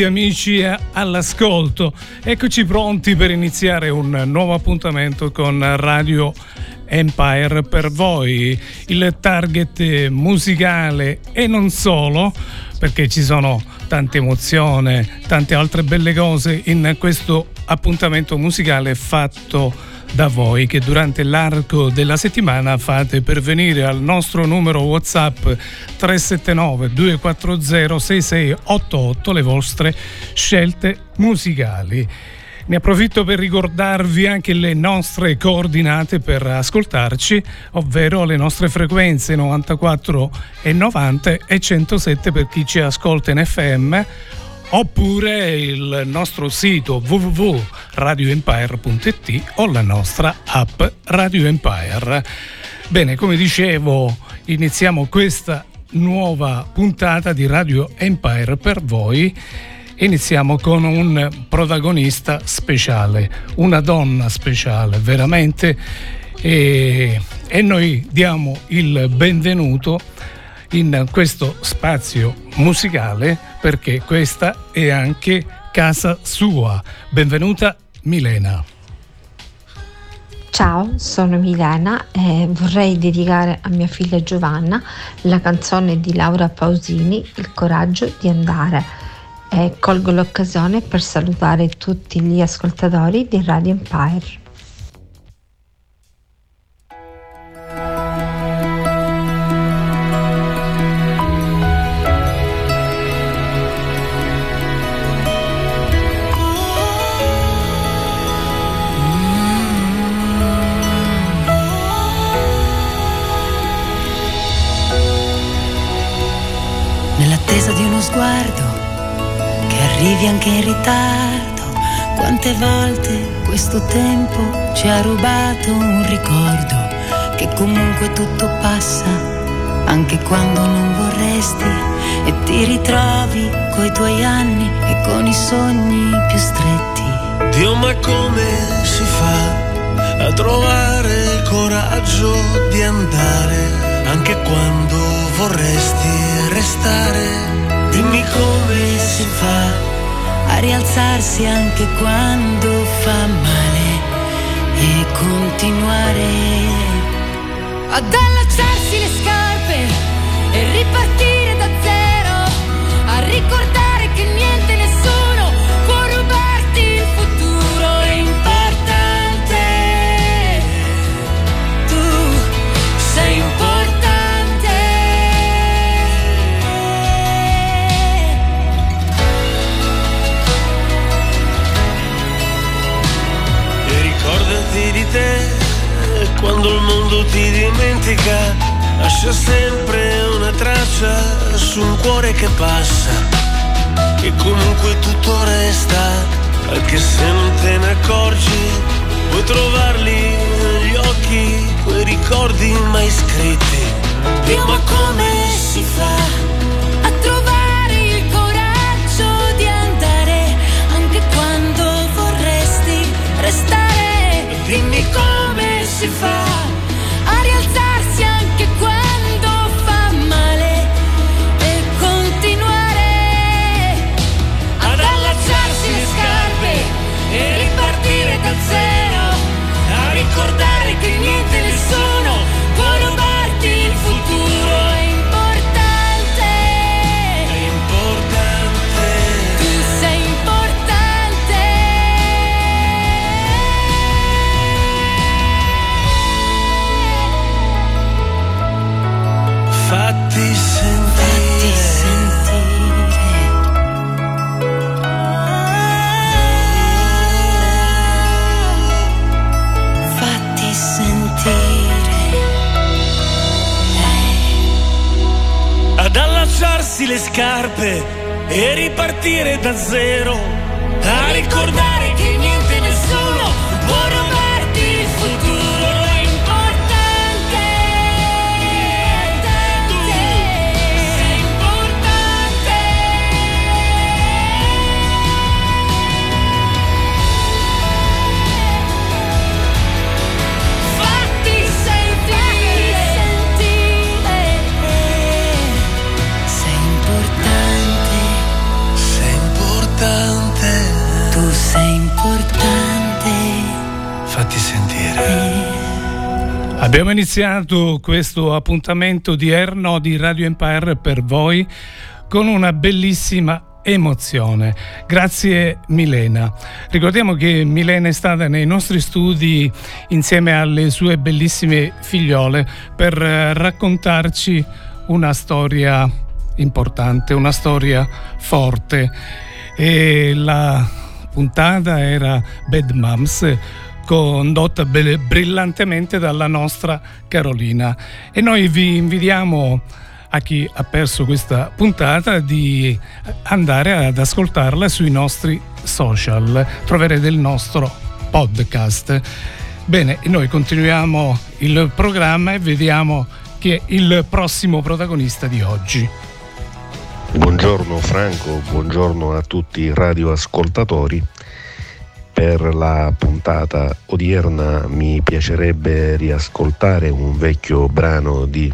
ritrovati amici all'ascolto. Eccoci pronti per iniziare un nuovo appuntamento con Radio Empire per voi, il target musicale e non solo, perché ci sono tante emozioni, tante altre belle cose in questo appuntamento musicale fatto da voi che durante l'arco della settimana fate pervenire al nostro numero WhatsApp 379 240 6688 le vostre scelte musicali. Ne approfitto per ricordarvi anche le nostre coordinate per ascoltarci, ovvero le nostre frequenze 94 e 90 e 107 per chi ci ascolta in FM oppure il nostro sito www.radioempire.it o la nostra app Radio Empire. Bene, come dicevo, iniziamo questa nuova puntata di Radio Empire per voi. Iniziamo con un protagonista speciale, una donna speciale, veramente, e, e noi diamo il benvenuto in questo spazio musicale perché questa è anche casa sua. Benvenuta Milena. Ciao, sono Milena e vorrei dedicare a mia figlia Giovanna la canzone di Laura Pausini Il coraggio di andare e colgo l'occasione per salutare tutti gli ascoltatori di Radio Empire. Nell'attesa di uno sguardo che arrivi anche in ritardo. Quante volte questo tempo ci ha rubato un ricordo che comunque tutto passa, anche quando non vorresti, e ti ritrovi coi tuoi anni e con i sogni più stretti. Dio, ma come si fa a trovare il coraggio di andare anche quando vorresti restare? Dimmi come si fa a rialzarsi anche quando fa male e continuare ad allacciarsi le scarpe e ripartire da zero, a ricordare che niente te quando il mondo ti dimentica, lascia sempre una traccia su un cuore che passa. E comunque tutto resta, anche se non te ne accorgi, puoi trovarli negli occhi, quei ricordi mai scritti. Dio ma come si fa Dimmi come si fa ripartire da zero. Iniziato questo appuntamento di Erno di Radio Empire per voi con una bellissima emozione. Grazie Milena. Ricordiamo che Milena è stata nei nostri studi insieme alle sue bellissime figliole per eh, raccontarci una storia importante, una storia forte. E la puntata era Bad Moms condotta brillantemente dalla nostra Carolina. E noi vi invitiamo a chi ha perso questa puntata di andare ad ascoltarla sui nostri social. Troverete il nostro podcast. Bene, noi continuiamo il programma e vediamo chi è il prossimo protagonista di oggi. Buongiorno Franco, buongiorno a tutti i radioascoltatori per la puntata odierna mi piacerebbe riascoltare un vecchio brano di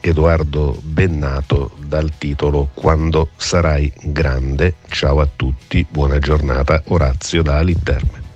Edoardo Bennato dal titolo Quando sarai grande. Ciao a tutti, buona giornata, Orazio da Aliterme.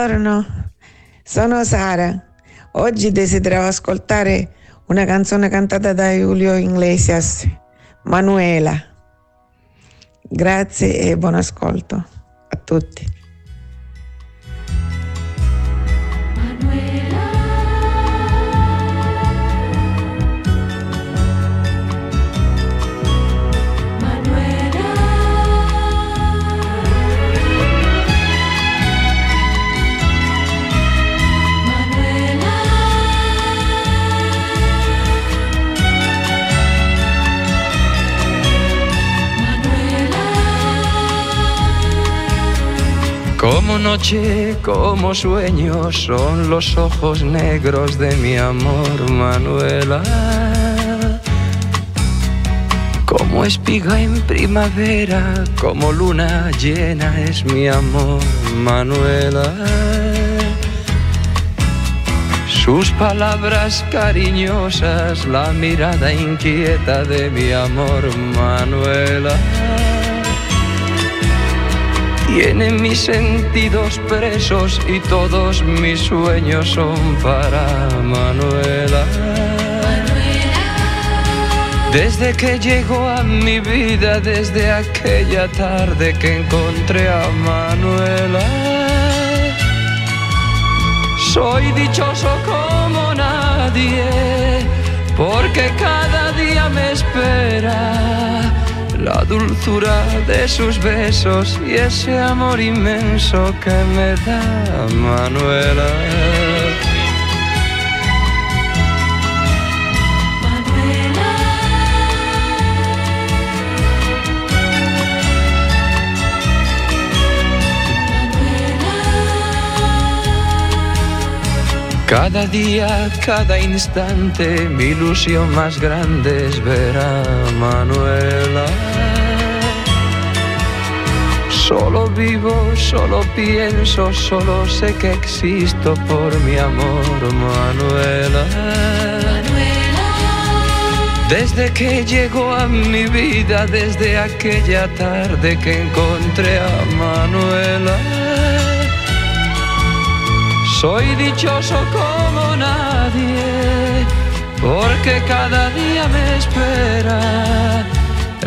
Buongiorno, sono Sara. Oggi desideravo ascoltare una canzone cantata da Julio Iglesias, Manuela. Grazie e buon ascolto a tutti. Como noche, como sueño, son los ojos negros de mi amor, Manuela. Como espiga en primavera, como luna llena es mi amor, Manuela. Sus palabras cariñosas, la mirada inquieta de mi amor, Manuela tienen mis sentidos presos y todos mis sueños son para Manuela. Desde que llegó a mi vida, desde aquella tarde que encontré a Manuela, soy dichoso como nadie, porque cada día me espera la dulzura de sus besos y ese amor inmenso que me da Manuela. Cada día, cada instante, mi ilusión más grande es ver a Manuela. Solo vivo, solo pienso, solo sé que existo por mi amor, Manuela. Desde que llegó a mi vida, desde aquella tarde que encontré a Manuela soy dichoso como nadie, porque cada día me espera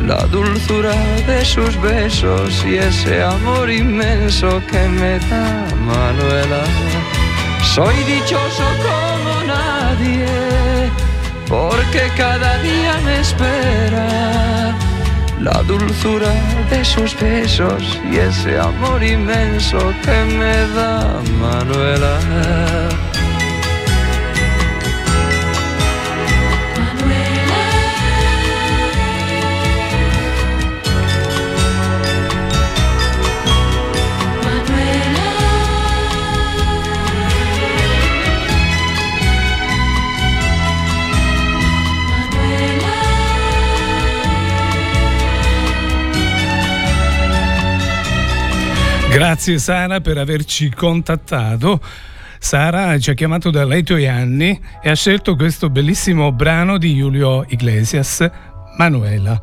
la dulzura de sus besos y ese amor inmenso que me da Manuela. Soy dichoso como nadie, porque cada día me espera la dulzura de sus besos y ese amor inmenso que me da Manuela. Grazie Sara per averci contattato. Sara ci ha chiamato da lei tuoi anni e ha scelto questo bellissimo brano di Julio Iglesias, Manuela.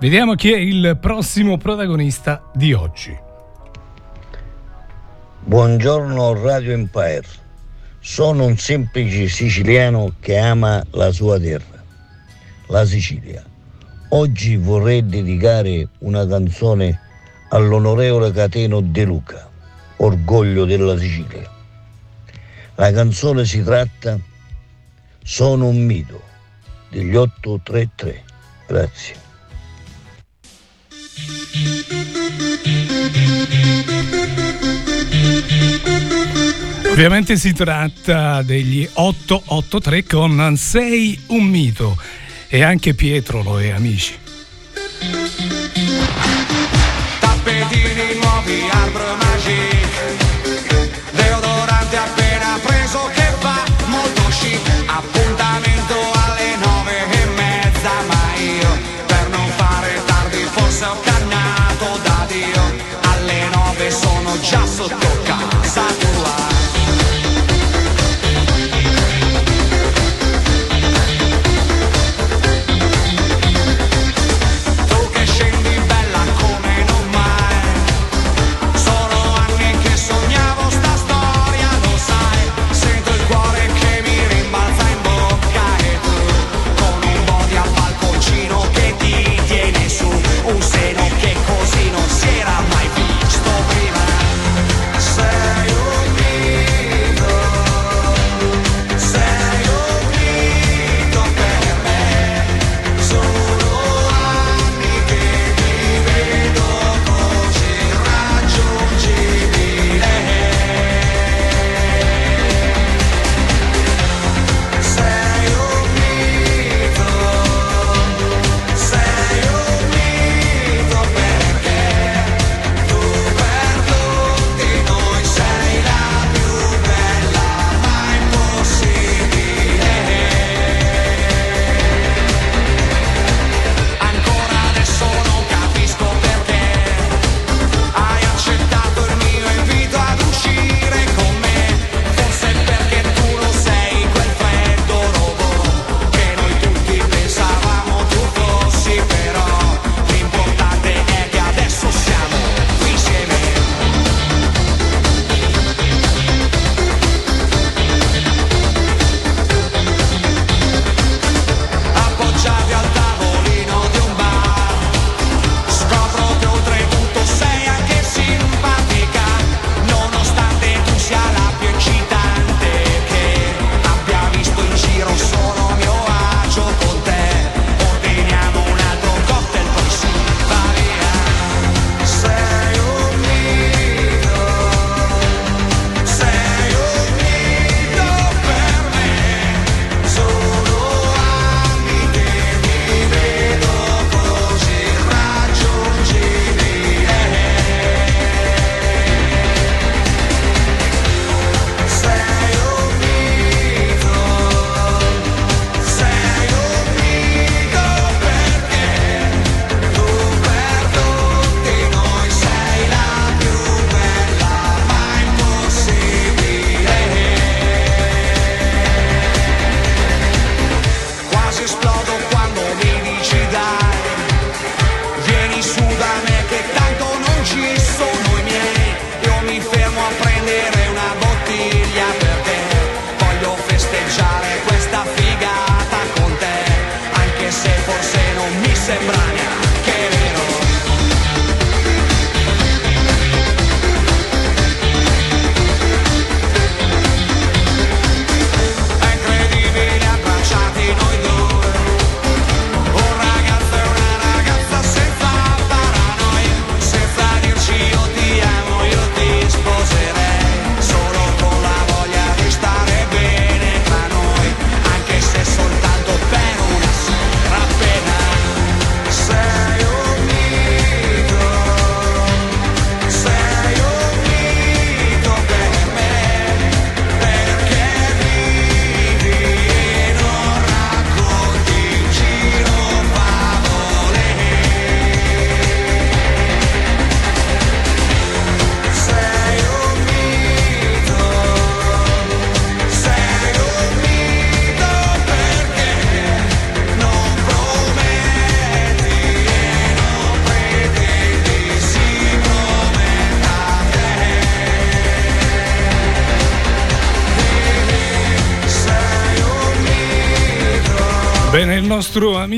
Vediamo chi è il prossimo protagonista di oggi. Buongiorno Radio Empire. Sono un semplice siciliano che ama la sua terra, la Sicilia. Oggi vorrei dedicare una canzone all'onorevole Cateno De Luca, orgoglio della Sicilia. La canzone si tratta Sono un mito degli 833. Grazie. Ovviamente si tratta degli 883 con Sei un mito e anche Pietro lo è amici. Sono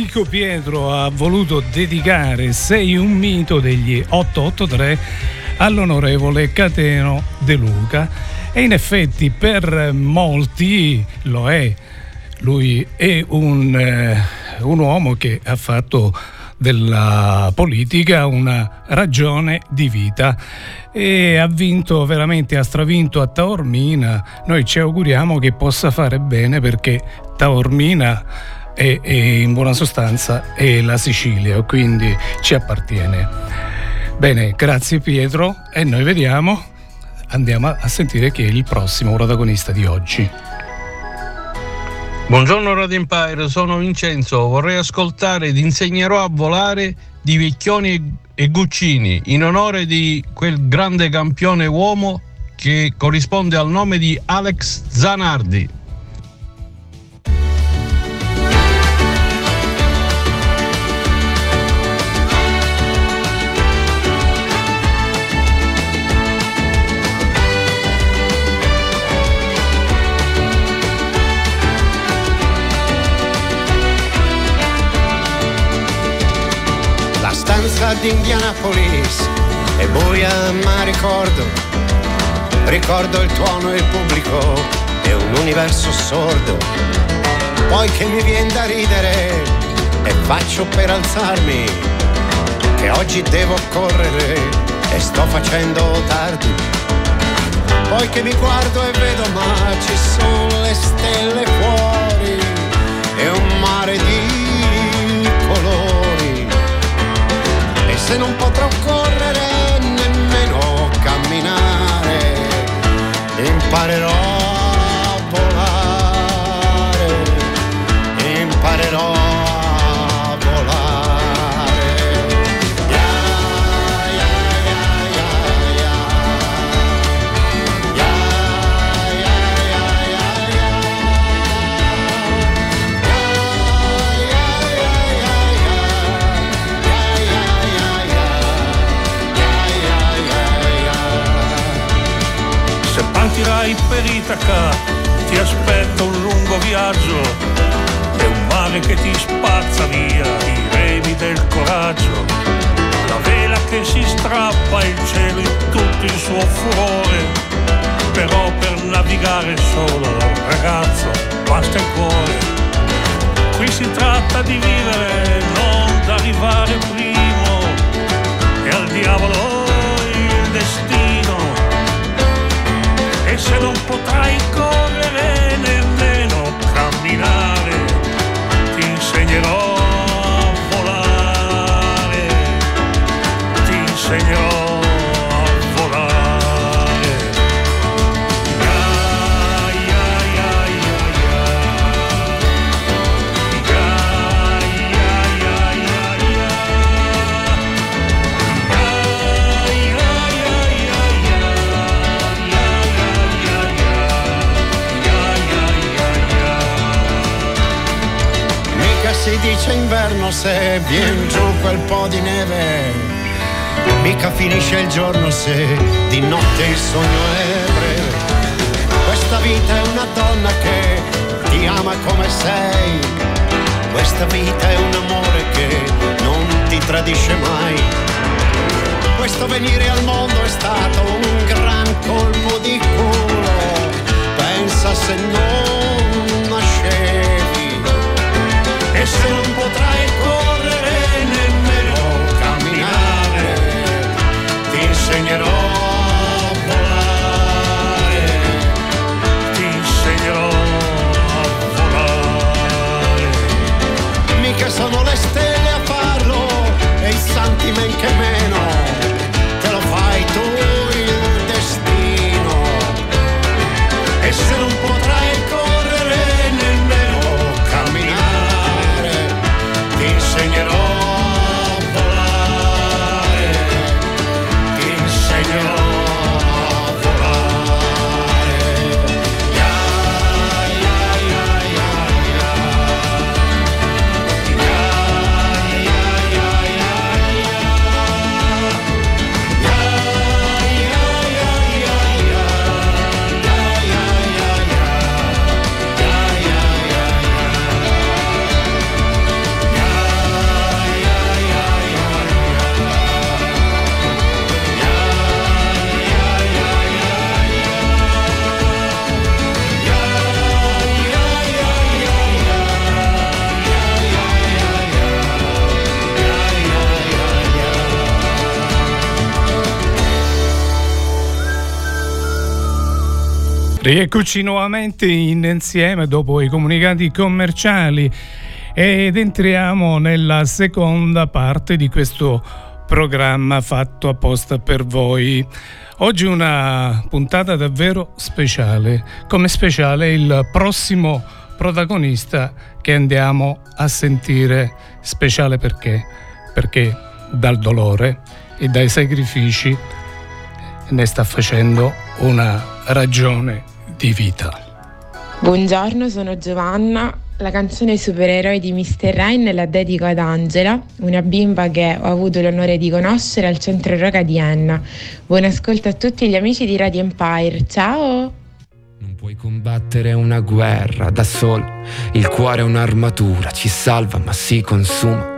amico Pietro ha voluto dedicare Sei un mito degli 883 all'onorevole Cateno De Luca e in effetti per molti lo è. Lui è un, eh, un uomo che ha fatto della politica una ragione di vita e ha vinto veramente, ha stravinto a Taormina. Noi ci auguriamo che possa fare bene perché Taormina è, è in buona sostanza è la Sicilia, quindi ci appartiene. Bene, grazie Pietro e noi vediamo, andiamo a sentire chi è il prossimo protagonista di oggi. Buongiorno Radio Empire, sono Vincenzo, vorrei ascoltare ed insegnerò a volare di Vecchioni e Guccini in onore di quel grande campione uomo che corrisponde al nome di Alex Zanardi. Stanza di Indianapolis è buia ma ricordo, ricordo il tuono e il pubblico è un universo sordo. Poi che mi viene da ridere e faccio per alzarmi, che oggi devo correre e sto facendo tardi. Poi che mi guardo e vedo ma ci sono le stelle fuori e un mare di se non potrò correre nemmeno camminare. Imparerò navigare solo ragazzo basta il cuore. Qui si tratta di vivere, non d'arrivare primo. E al diavolo il destino. E se non potrai correre nemmeno camminare, ti insegnerò a volare, ti insegnerò dice inverno se vien giù quel po' di neve. Mica finisce il giorno se di notte il sogno è breve. Questa vita è una donna che ti ama come sei. Questa vita è un amore che non ti tradisce mai. Questo venire al mondo è stato un gran colpo di culo. Pensa se non se non potrai correre nemmeno camminare, ti insegnerò a volare, ti insegnerò a volare. Mica sono le stelle a farlo e i santi men che meno, Rieccoci nuovamente insieme dopo i comunicati commerciali ed entriamo nella seconda parte di questo programma fatto apposta per voi. Oggi una puntata davvero speciale, come speciale il prossimo protagonista che andiamo a sentire, speciale perché? Perché dal dolore e dai sacrifici ne sta facendo una ragione di vita. Buongiorno, sono Giovanna. La canzone Supereroi di Mr. Rain la dedico ad Angela, una bimba che ho avuto l'onore di conoscere al centro Roca di Enna. Buon ascolto a tutti gli amici di Radio Empire. Ciao! Puoi combattere una guerra da solo, il cuore è un'armatura, ci salva ma si consuma.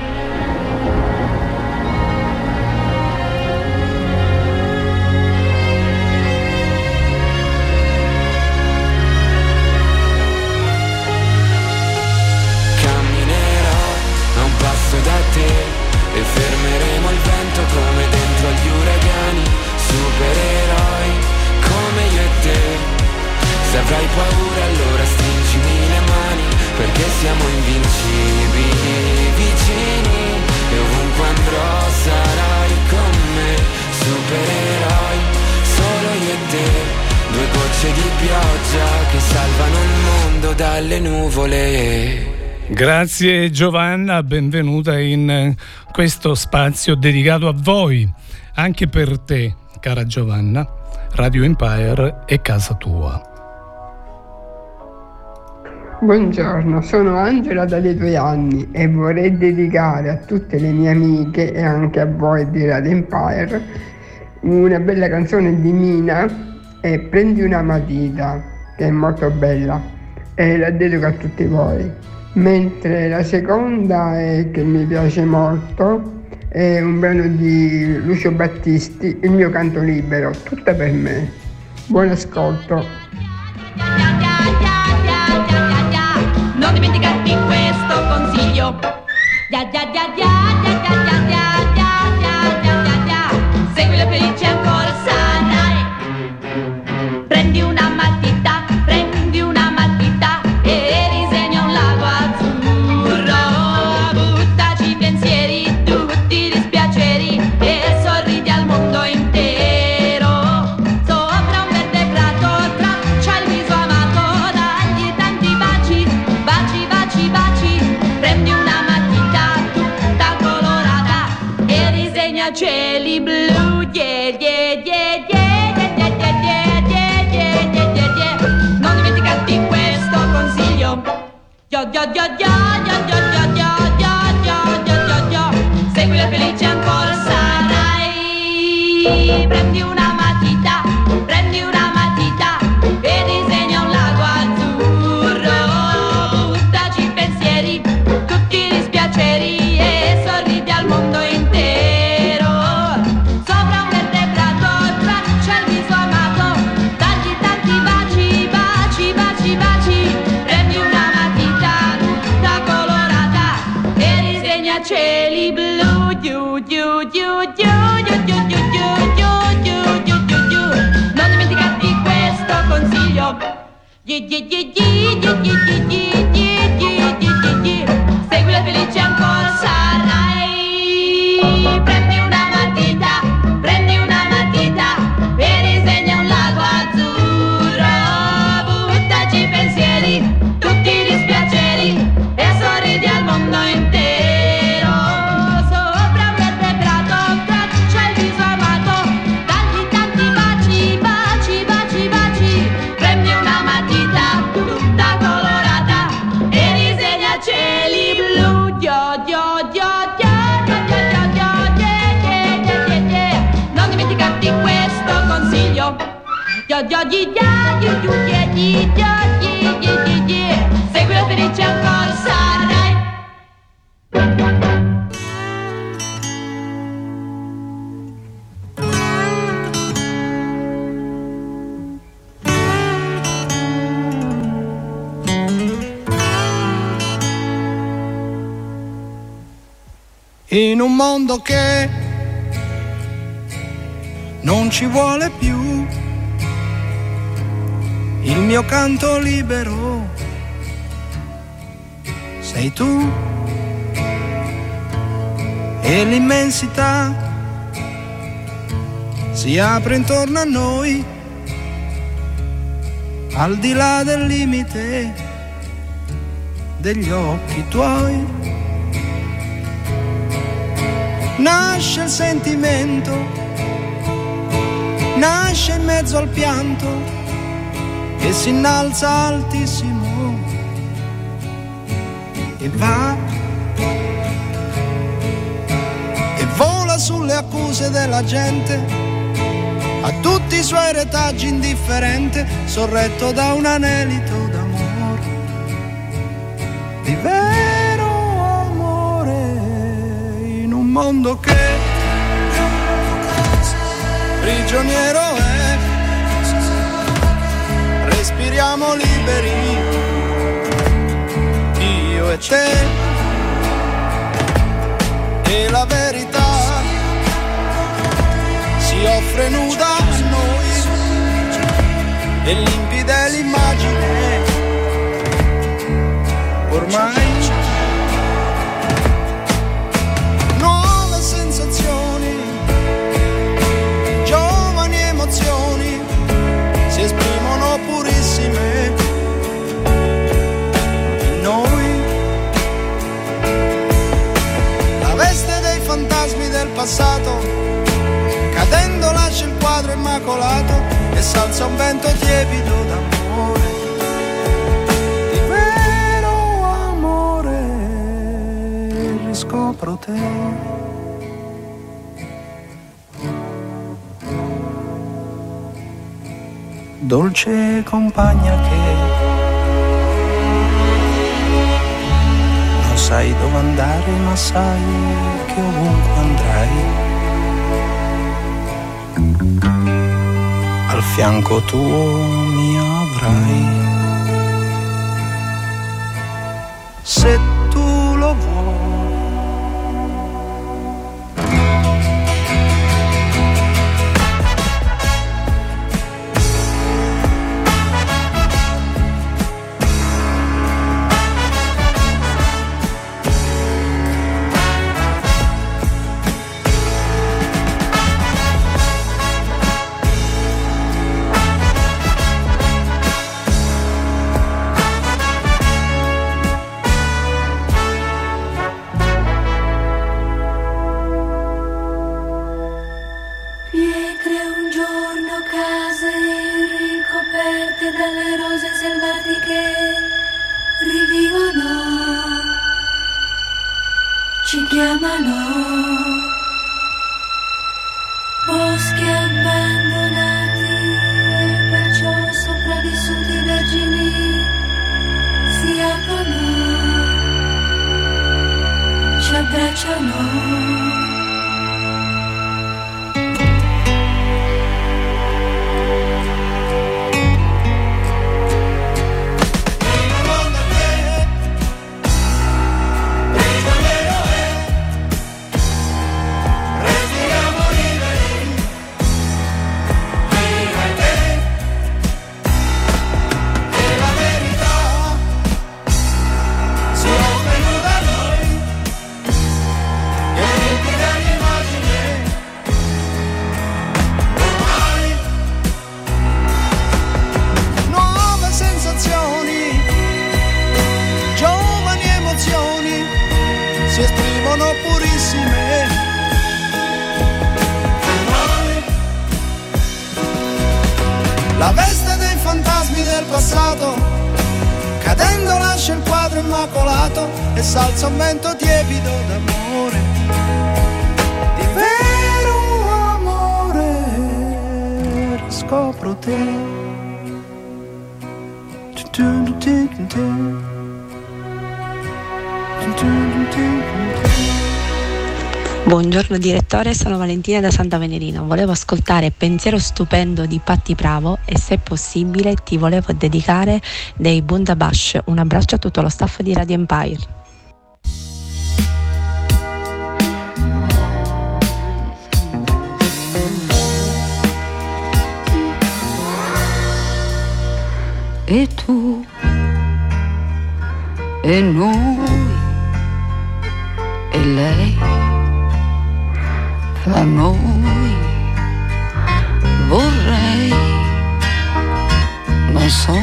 Thank you. Grazie Giovanna, benvenuta in questo spazio dedicato a voi, anche per te, cara Giovanna. Radio Empire è casa tua. Buongiorno, sono Angela dalle due anni e vorrei dedicare a tutte le mie amiche e anche a voi di Radio Empire una bella canzone di Mina e Prendi una matita, che è molto bella e la dedico a tutti voi mentre la seconda è, che mi piace molto è un brano di Lucio Battisti, Il mio canto libero, tutta per me. Buon ascolto. Non dimenticarti questo consiglio. cieli blu, yeah, yeah, yeah, yeah. Non dimenticati questo consiglio. Yo, yo, yo, yo. Seguila felice ancora sarai. in un mondo che non ci vuole più il mio canto libero. Sei tu e l'immensità. Si apre intorno a noi al di là del limite degli occhi tuoi. Nasce il sentimento, nasce in mezzo al pianto e si innalza altissimo. E va e vola sulle accuse della gente a tutti i suoi retaggi indifferente sorretto da un anelito d'amore. Di vero amore in un mondo che prigioniero è te. E la verità si offre nuda a noi. E limpida è l'immagine. Ormai passato cadendo lascia il quadro immacolato e salza un vento tiepido d'amore. Di vero amore riscopro te. Dolce compagna che sai dove andare ma sai che ovunque andrai. Al fianco tuo mi avrai. Se scopro te. Buongiorno direttore, sono Valentina da Santa Venerina. Volevo ascoltare Pensiero stupendo di Patti Bravo e se possibile ti volevo dedicare dei Bundabash. Un abbraccio a tutto lo staff di Radio Empire. E tu. E noi. E lei. Fra noi. Vorrei non so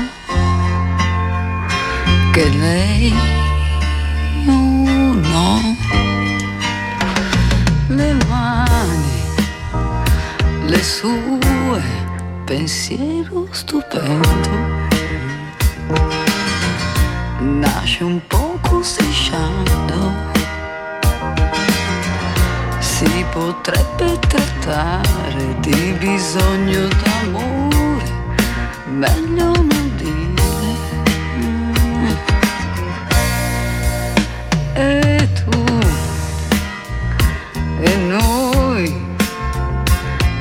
che lei oh no. Le mani le sue pensiero stupendo nasce un poco strisciando. Si potrebbe trattare di bisogno d'amore, meglio non dire. E tu, e noi,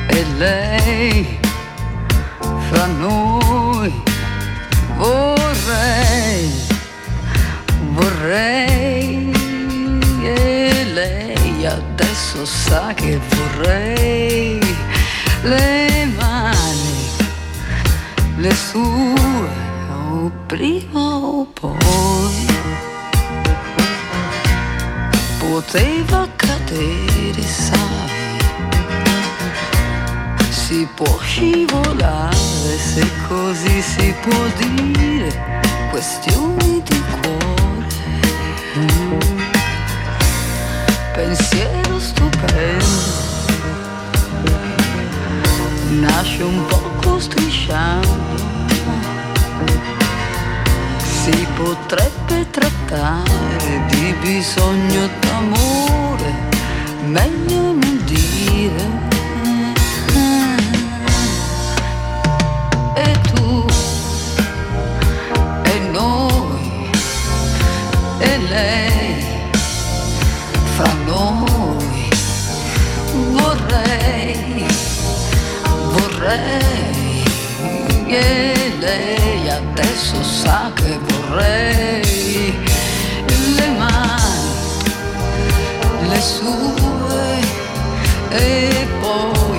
e lei, fra noi vorrei, vorrei e lei adesso sa che vorrei le mani, le sue, o prima o poi. Poteva cadere, sai si può scivolare se così si può dire questioni di cuore. Pensiero stupendo nasce un poco strisciando si potrebbe trattare di bisogno d'amore meglio non dire lei fra noi. Vorrei vorrei e lei adesso sa che vorrei le mani le sue e poi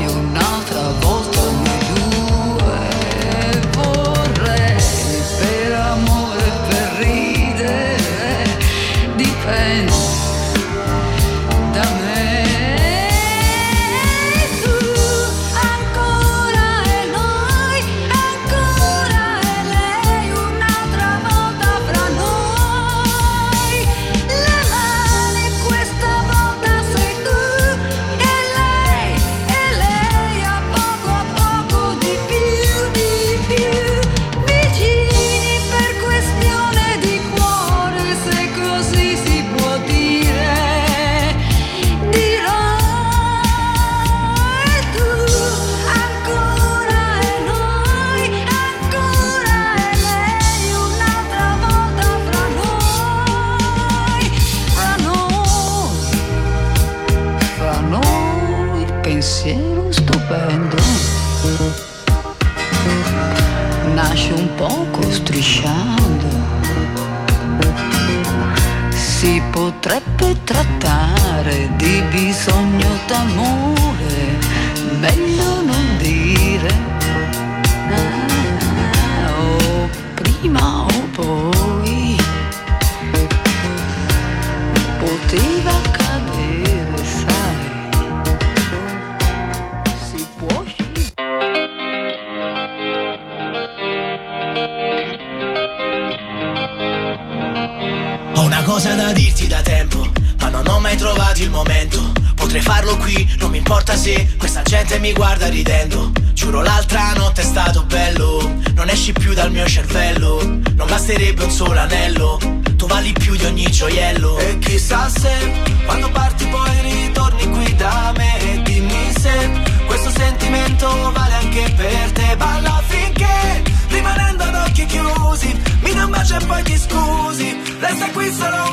Resta qui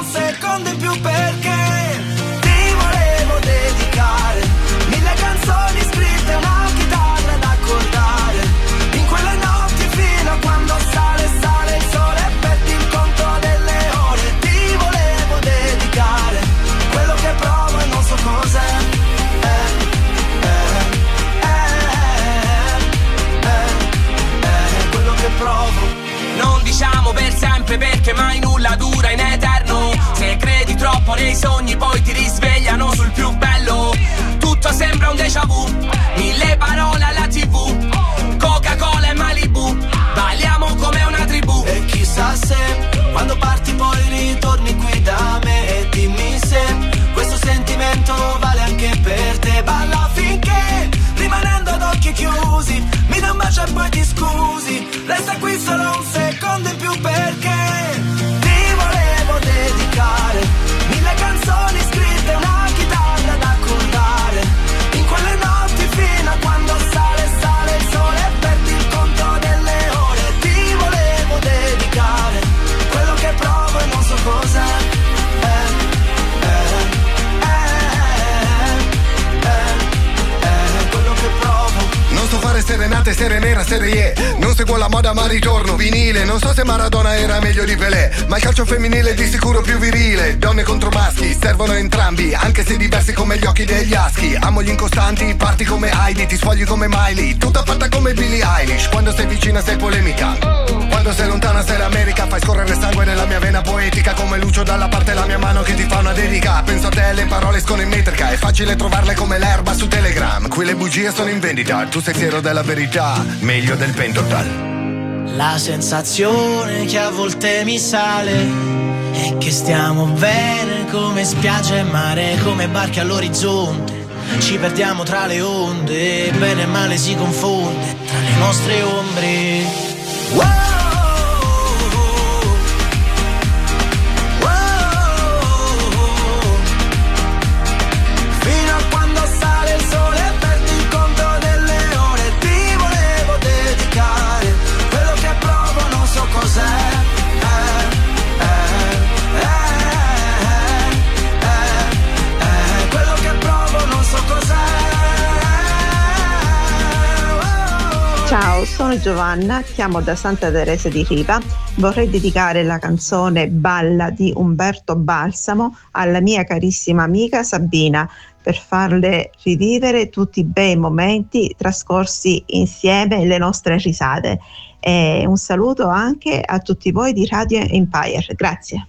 serie nera, serie E. Non seguo la moda ma ritorno vinile. Non so se Maradona era meglio di Pelé Ma il calcio femminile è di sicuro più virile. Donne contro maschi, servono entrambi Anche se diversi come gli occhi degli aschi. Amo gli incostanti, parti come Heidi Ti sfogli come Miley, tutta fatta come Billie Eilish Quando sei vicina sei polemica Quando sei lontana sei l'America Fai scorrere sangue nella mia vena poetica. Come Lucio dalla parte la mia mano che ti fa una dedica. Penso a te, le parole escono in metrica. È facile trovarle come l'erba su Telegram. Qui le bugie sono in vendita. Tu sei fiero della verità Meglio del pentotal. La sensazione che a volte mi sale è che stiamo bene come spiaggia e mare, come barche all'orizzonte. Ci perdiamo tra le onde, bene e male si confonde tra le nostre ombre. Fino sono Giovanna, chiamo da Santa Teresa di Riva. Vorrei dedicare la canzone Balla di Umberto Balsamo alla mia carissima amica Sabina per farle rivivere tutti i bei momenti trascorsi insieme e le nostre risate. E un saluto anche a tutti voi di Radio Empire. Grazie.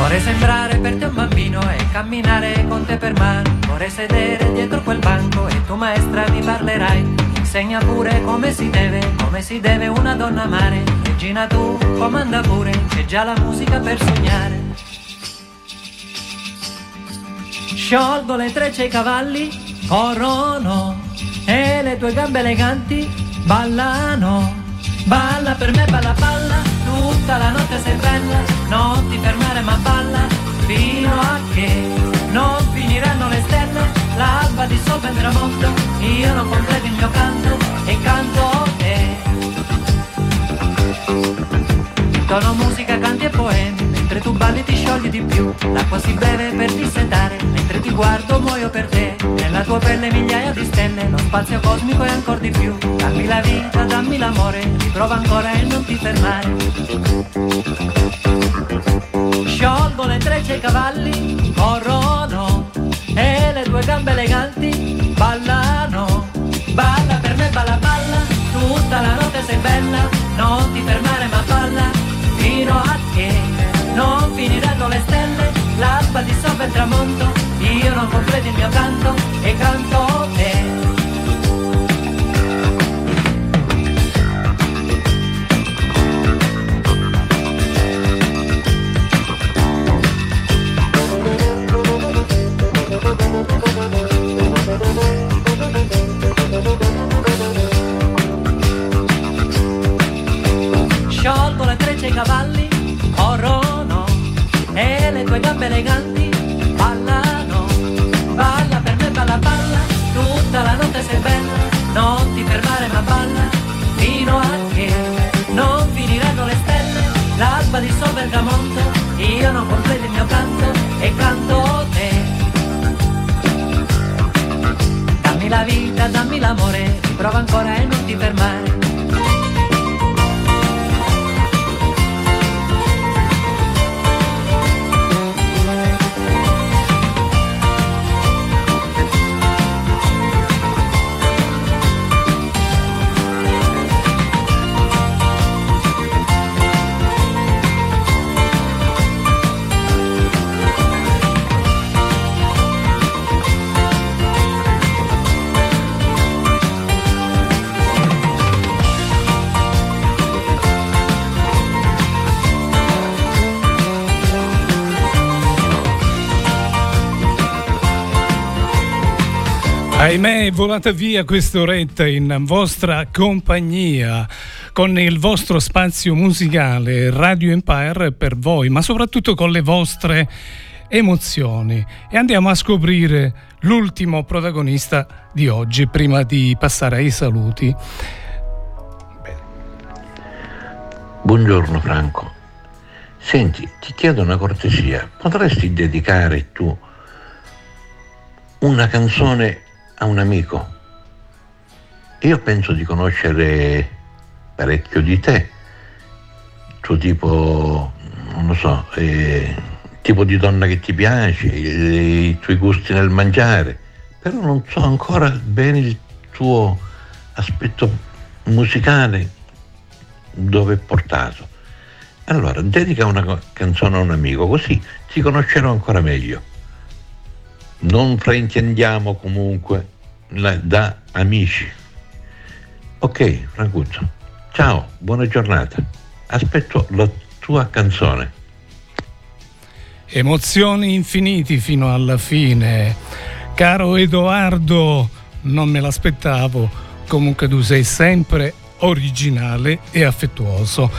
Vorrei sembrare per te un bambino e camminare con te per mano. Vorrei sedere dietro quel banco e tu maestra mi parlerai. Insegna pure come si deve, come si deve una donna amare. Regina tu comanda pure, c'è già la musica per sognare. Sciolgo le trecce ai cavalli, corrono e le tue gambe eleganti ballano. Balla per me, balla, balla, tutta la notte sei bella, non ti fermare ma balla, fino a che non finiranno le stelle, l'alba di sopra il tramonto, io non completo il mio canto e canto te. Tono musica, canti e poemi, mentre tu balli ti sciogli di più, l'acqua si beve per dissetare, mentre ti guardo muoio per te, tuo pelle migliaia di stelle, lo spazio cosmico e ancora di più. Dammi la vita, dammi l'amore, riprova ancora e non ti fermare. Sciolgo le trecce e i cavalli, corrono, e le tue gambe eleganti ballano. Balla per me, balla, balla, tutta la notte sei bella, non ti fermare ma balla, fino a che non finiranno le stelle, l'alba dissolve il tramonto, io non completo il mio canto e canto te. Sciolgo le trecce e i cavalli, e le tue gambe eleganti ballano. Balla per me, balla, balla, tutta la notte sei bella, non ti fermare ma balla, fino a che non finiranno le stelle, l'alba dissolve il tramonto, io non completo il mio canto e canto te. Dammi la vita, dammi l'amore, prova ancora e non ti fermare. Ahimè, è volata via quest'oretta in vostra compagnia con il vostro spazio musicale Radio Empire per voi, ma soprattutto con le vostre emozioni. E andiamo a scoprire l'ultimo protagonista di oggi prima di passare ai saluti. Buongiorno Franco. Senti, ti chiedo una cortesia. Potresti dedicare tu una canzone a un amico? Io penso di conoscere parecchio di te, tuo tipo, non lo so, eh, tipo di donna che ti piace, i, i tuoi gusti nel mangiare, però non so ancora bene il tuo aspetto musicale dove è portato. Allora, dedica una canzone a un amico, così ti conoscerò ancora meglio. Non fraintendiamo comunque la- da amici. Ok, Francuccio. Ciao, buona giornata. Aspetto la tua canzone. Emozioni infiniti fino alla fine. Caro Edoardo, non me l'aspettavo. Comunque tu sei sempre originale e affettuoso.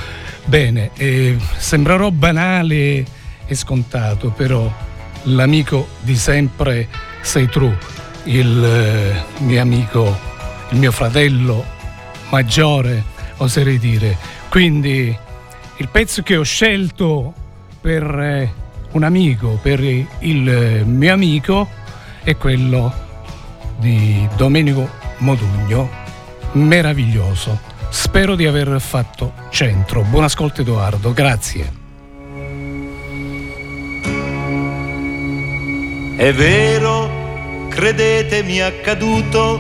Bene, eh, sembrerò banale e scontato, però l'amico di sempre sei tu, il eh, mio amico, il mio fratello maggiore, oserei dire. Quindi il pezzo che ho scelto per eh, un amico, per il eh, mio amico, è quello di Domenico Modugno, meraviglioso. Spero di aver fatto centro. Buon ascolto Edoardo, grazie. È vero, credetemi accaduto,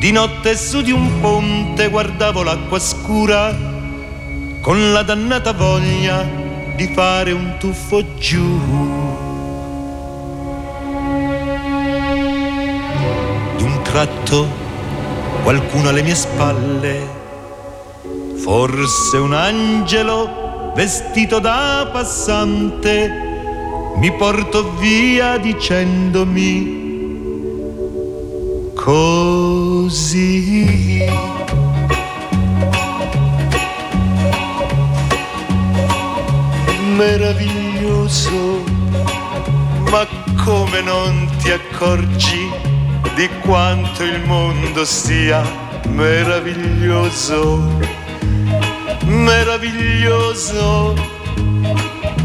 di notte su di un ponte guardavo l'acqua scura, con la dannata voglia di fare un tuffo giù. D'un tratto qualcuno alle mie spalle, forse un angelo vestito da passante, mi portò via dicendomi così. Meraviglioso, ma come non ti accorgi di quanto il mondo sia meraviglioso, meraviglioso,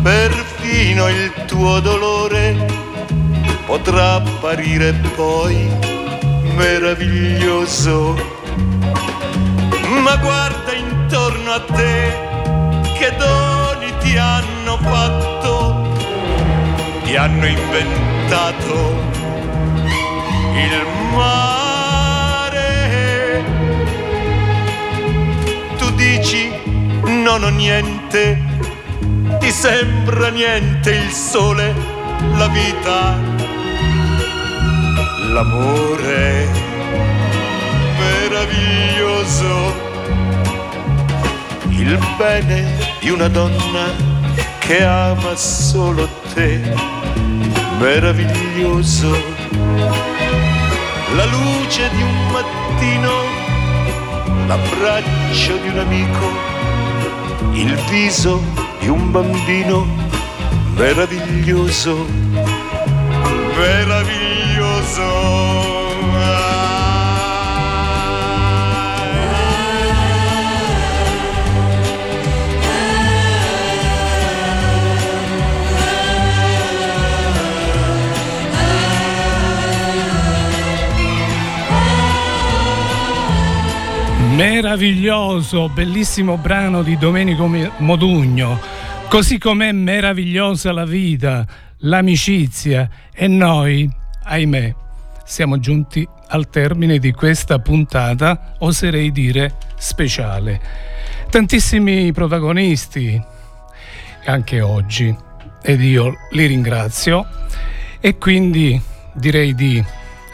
perfino il tuo dolore potrà apparire poi meraviglioso. Ma guarda intorno a te che doni ti hanno fatto, ti hanno inventato il mare. Tu dici non ho niente, ti sembra niente il sole, la vita, l'amore meraviglioso. Il bene di una donna che ama solo te, meraviglioso. La luce di un mattino, l'abbraccio di un amico, il viso di un bambino, meraviglioso, meraviglioso. Meraviglioso, bellissimo brano di Domenico Modugno. Così com'è meravigliosa la vita, l'amicizia e noi, ahimè, siamo giunti al termine di questa puntata, oserei dire speciale. Tantissimi protagonisti anche oggi ed io li ringrazio e quindi direi di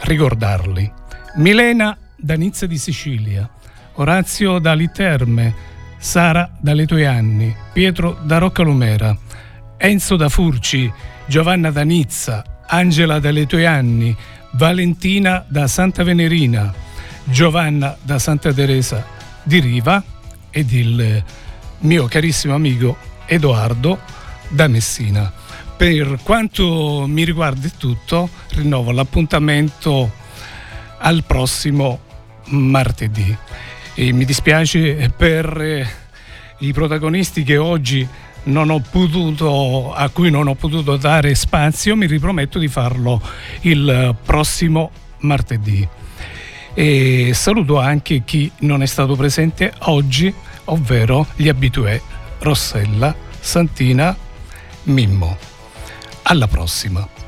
ricordarli. Milena da Nizza di Sicilia, Orazio da Literme, Sara dalle tue anni, Pietro da Roccalumera, Enzo da Furci, Giovanna da Nizza, Angela dalle tue anni, Valentina da Santa Venerina, Giovanna da Santa Teresa di Riva ed il mio carissimo amico Edoardo da Messina. Per quanto mi riguarda è tutto, rinnovo l'appuntamento al prossimo martedì. E mi dispiace per eh, i protagonisti che oggi potuto, a cui non ho potuto dare spazio, mi riprometto di farlo il prossimo martedì. E saluto anche chi non è stato presente oggi, ovvero gli abitué Rossella, Santina, Mimmo. Alla prossima!